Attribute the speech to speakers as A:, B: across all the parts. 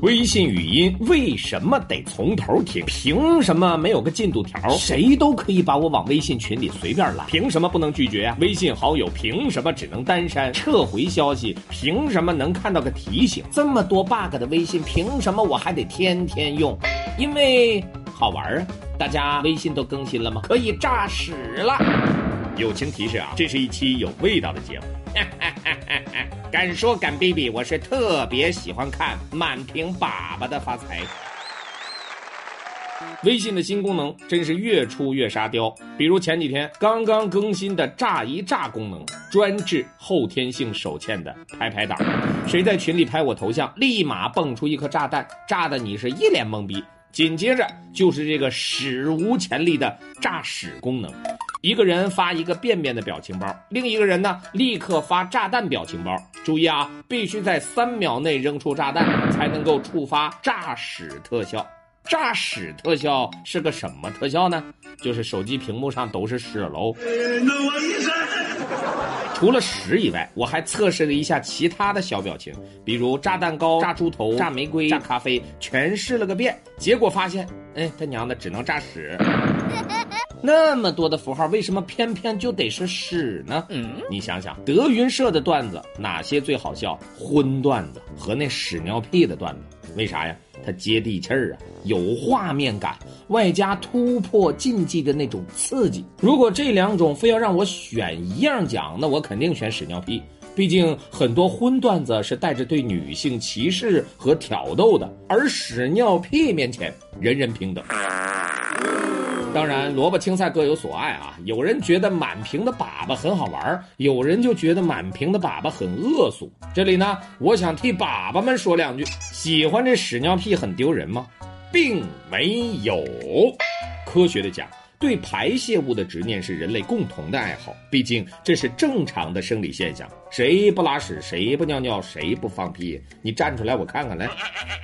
A: 微信语音为什么得从头听？凭什么没有个进度条？谁都可以把我往微信群里随便拉，凭什么不能拒绝啊？微信好友凭什么只能单删？撤回消息凭什么能看到个提醒？这么多 bug 的微信，凭什么我还得天天用？因为好玩啊！大家微信都更新了吗？可以炸屎了！友情提示啊，这是一期有味道的节目。敢说敢逼逼，我是特别喜欢看满屏粑粑的发财。微信的新功能真是越出越沙雕，比如前几天刚刚更新的炸一炸功能，专治后天性手欠的拍拍党。谁在群里拍我头像，立马蹦出一颗炸弹，炸的你是一脸懵逼。紧接着就是这个史无前例的炸屎功能。一个人发一个便便的表情包，另一个人呢立刻发炸弹表情包。注意啊，必须在三秒内扔出炸弹，才能够触发炸屎特效。炸屎特效是个什么特效呢？就是手机屏幕上都是屎喽。除了屎以外，我还测试了一下其他的小表情，比如炸蛋糕、炸猪头、炸玫瑰、炸咖啡，全试了个遍。结果发现，哎，他娘的，只能炸屎。那么多的符号，为什么偏偏就得是屎呢？嗯，你想想，德云社的段子哪些最好笑？荤段子和那屎尿屁的段子，为啥呀？它接地气儿啊，有画面感，外加突破禁忌的那种刺激。如果这两种非要让我选一样讲，那我肯定选屎尿屁。毕竟很多荤段子是带着对女性歧视和挑逗的，而屎尿屁面前人人平等。当然，萝卜青菜各有所爱啊。有人觉得满屏的粑粑很好玩，有人就觉得满屏的粑粑很恶俗。这里呢，我想替粑粑们说两句：喜欢这屎尿屁很丢人吗？并没有。科学的讲。对排泄物的执念是人类共同的爱好，毕竟这是正常的生理现象。谁不拉屎，谁不尿尿，谁不放屁？你站出来，我看看来。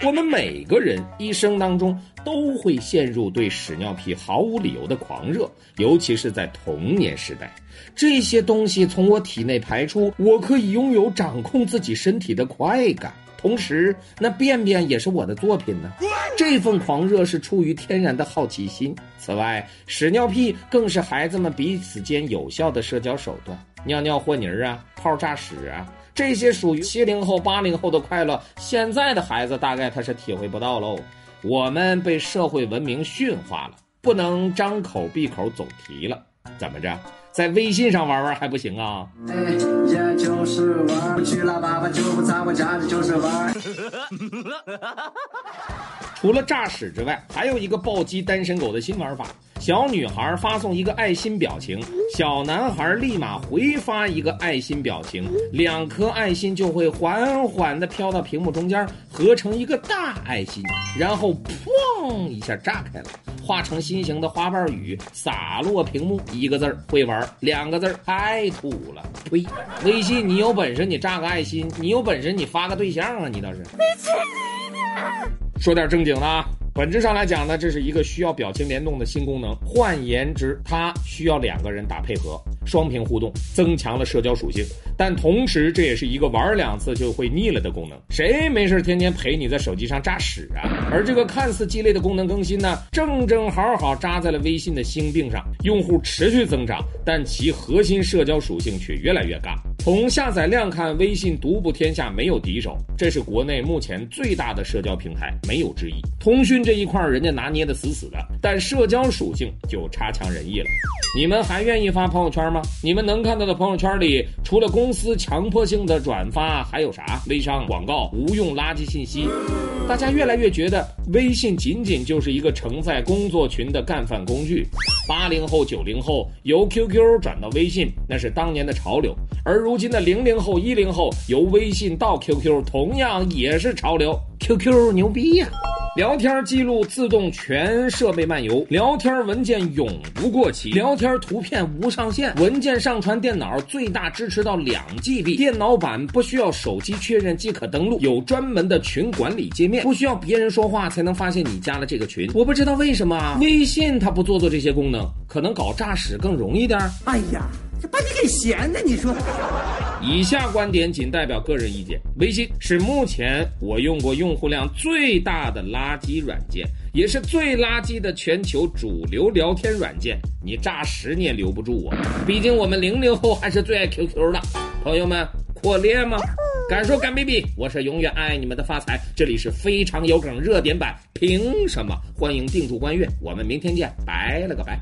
A: 我们每个人一生当中都会陷入对屎尿屁毫无理由的狂热，尤其是在童年时代。这些东西从我体内排出，我可以拥有掌控自己身体的快感。同时，那便便也是我的作品呢。这份狂热是出于天然的好奇心。此外，屎尿屁更是孩子们彼此间有效的社交手段。尿尿和泥儿啊，泡炸屎啊，这些属于七零后、八零后的快乐，现在的孩子大概他是体会不到喽。我们被社会文明驯化了，不能张口闭口总提了。怎么着？在微信上玩玩还不行啊？哎，也就是玩，不去了，爸爸就不在我家里，就是玩。除了炸屎之外，还有一个暴击单身狗的新玩法。小女孩发送一个爱心表情，小男孩立马回发一个爱心表情，两颗爱心就会缓缓地飘到屏幕中间，合成一个大爱心，然后砰一下炸开了，化成心形的花瓣雨洒落屏幕。一个字儿会玩，两个字儿太土了。呸！微信你有本事你炸个爱心，你有本事你发个对象啊，你倒是。你去你的！说点正经的啊。本质上来讲呢，这是一个需要表情联动的新功能。换言之，它需要两个人打配合，双屏互动，增强了社交属性。但同时，这也是一个玩两次就会腻了的功能。谁没事天天陪你在手机上炸屎啊？而这个看似鸡肋的功能更新呢，正正好好扎在了微信的心病上，用户持续增长，但其核心社交属性却越来越尬。从下载量看，微信独步天下，没有敌手。这是国内目前最大的社交平台，没有之一。通讯这一块，人家拿捏的死死的，但社交属性就差强人意了。你们还愿意发朋友圈吗？你们能看到的朋友圈里，除了公司强迫性的转发，还有啥？微商、广告、无用垃圾信息。大家越来越觉得，微信仅仅就是一个承载工作群的干饭工具。八零后、九零后由 QQ 转到微信，那是当年的潮流，而如今的零零后、一零后由微信到 QQ，同样也是潮流。QQ 牛逼呀！聊天记录自动全设备漫游，聊天文件永不过期，聊天图片无上限，文件上传电脑最大支持到两 GB，电脑版不需要手机确认即可登录，有专门的群管理界面，不需要别人说话才能发现你加了这个群。我不知道为什么微信它不做做这些功能，可能搞诈屎更容易点。哎呀，
B: 这把你给闲的，你说。
A: 以下观点仅代表个人意见。微信是目前我用过用户量最大的垃圾软件，也是最垃圾的全球主流聊天软件。你炸十年留不住我，毕竟我们零零后还是最爱 QQ 的。朋友们，扩列吗？敢说敢比比，我是永远爱你们的发财。这里是非常有梗热点版，凭什么？欢迎订阅关阅，我们明天见，拜了个拜。